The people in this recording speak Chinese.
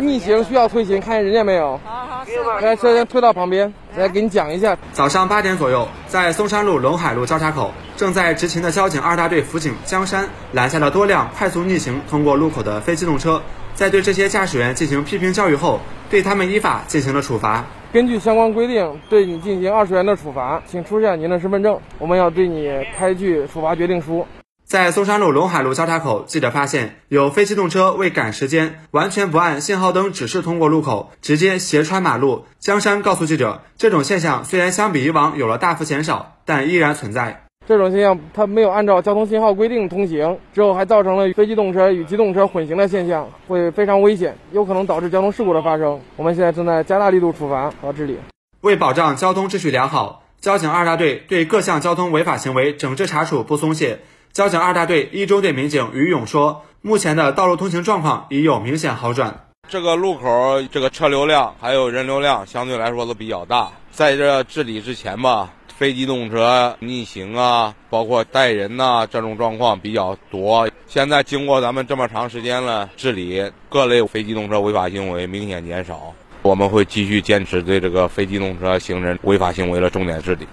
逆行需要推行，看见人家没有？好好，来，车先推到旁边，来给你讲一下。早上八点左右，在松山路陇海路交叉口，正在执勤的交警二大队辅警江山拦下了多辆快速逆行通过路口的非机动车，在对这些驾驶员进行批评教育后，对他们依法进行了处罚。根据相关规定，对你进行二十元的处罚，请出示您的身份证，我们要对你开具处罚决定书。在松山路陇海路交叉口，记者发现有非机动车为赶时间，完全不按信号灯指示通过路口，直接斜穿马路。江山告诉记者，这种现象虽然相比以往有了大幅减少，但依然存在。这种现象，它没有按照交通信号规定通行，之后还造成了非机动车与机动车混行的现象，会非常危险，有可能导致交通事故的发生。我们现在正在加大力度处罚和治理。为保障交通秩序良好，交警二大队对各项交通违法行为整治查处不松懈。交警二大队一中队民警于勇说：“目前的道路通行状况已有明显好转。这个路口这个车流量还有人流量相对来说都比较大。在这治理之前吧，非机动车逆行啊，包括带人呐，这种状况比较多。现在经过咱们这么长时间了治理，各类非机动车违法行为明显减少。我们会继续坚持对这个非机动车行人违法行为的重点治理。”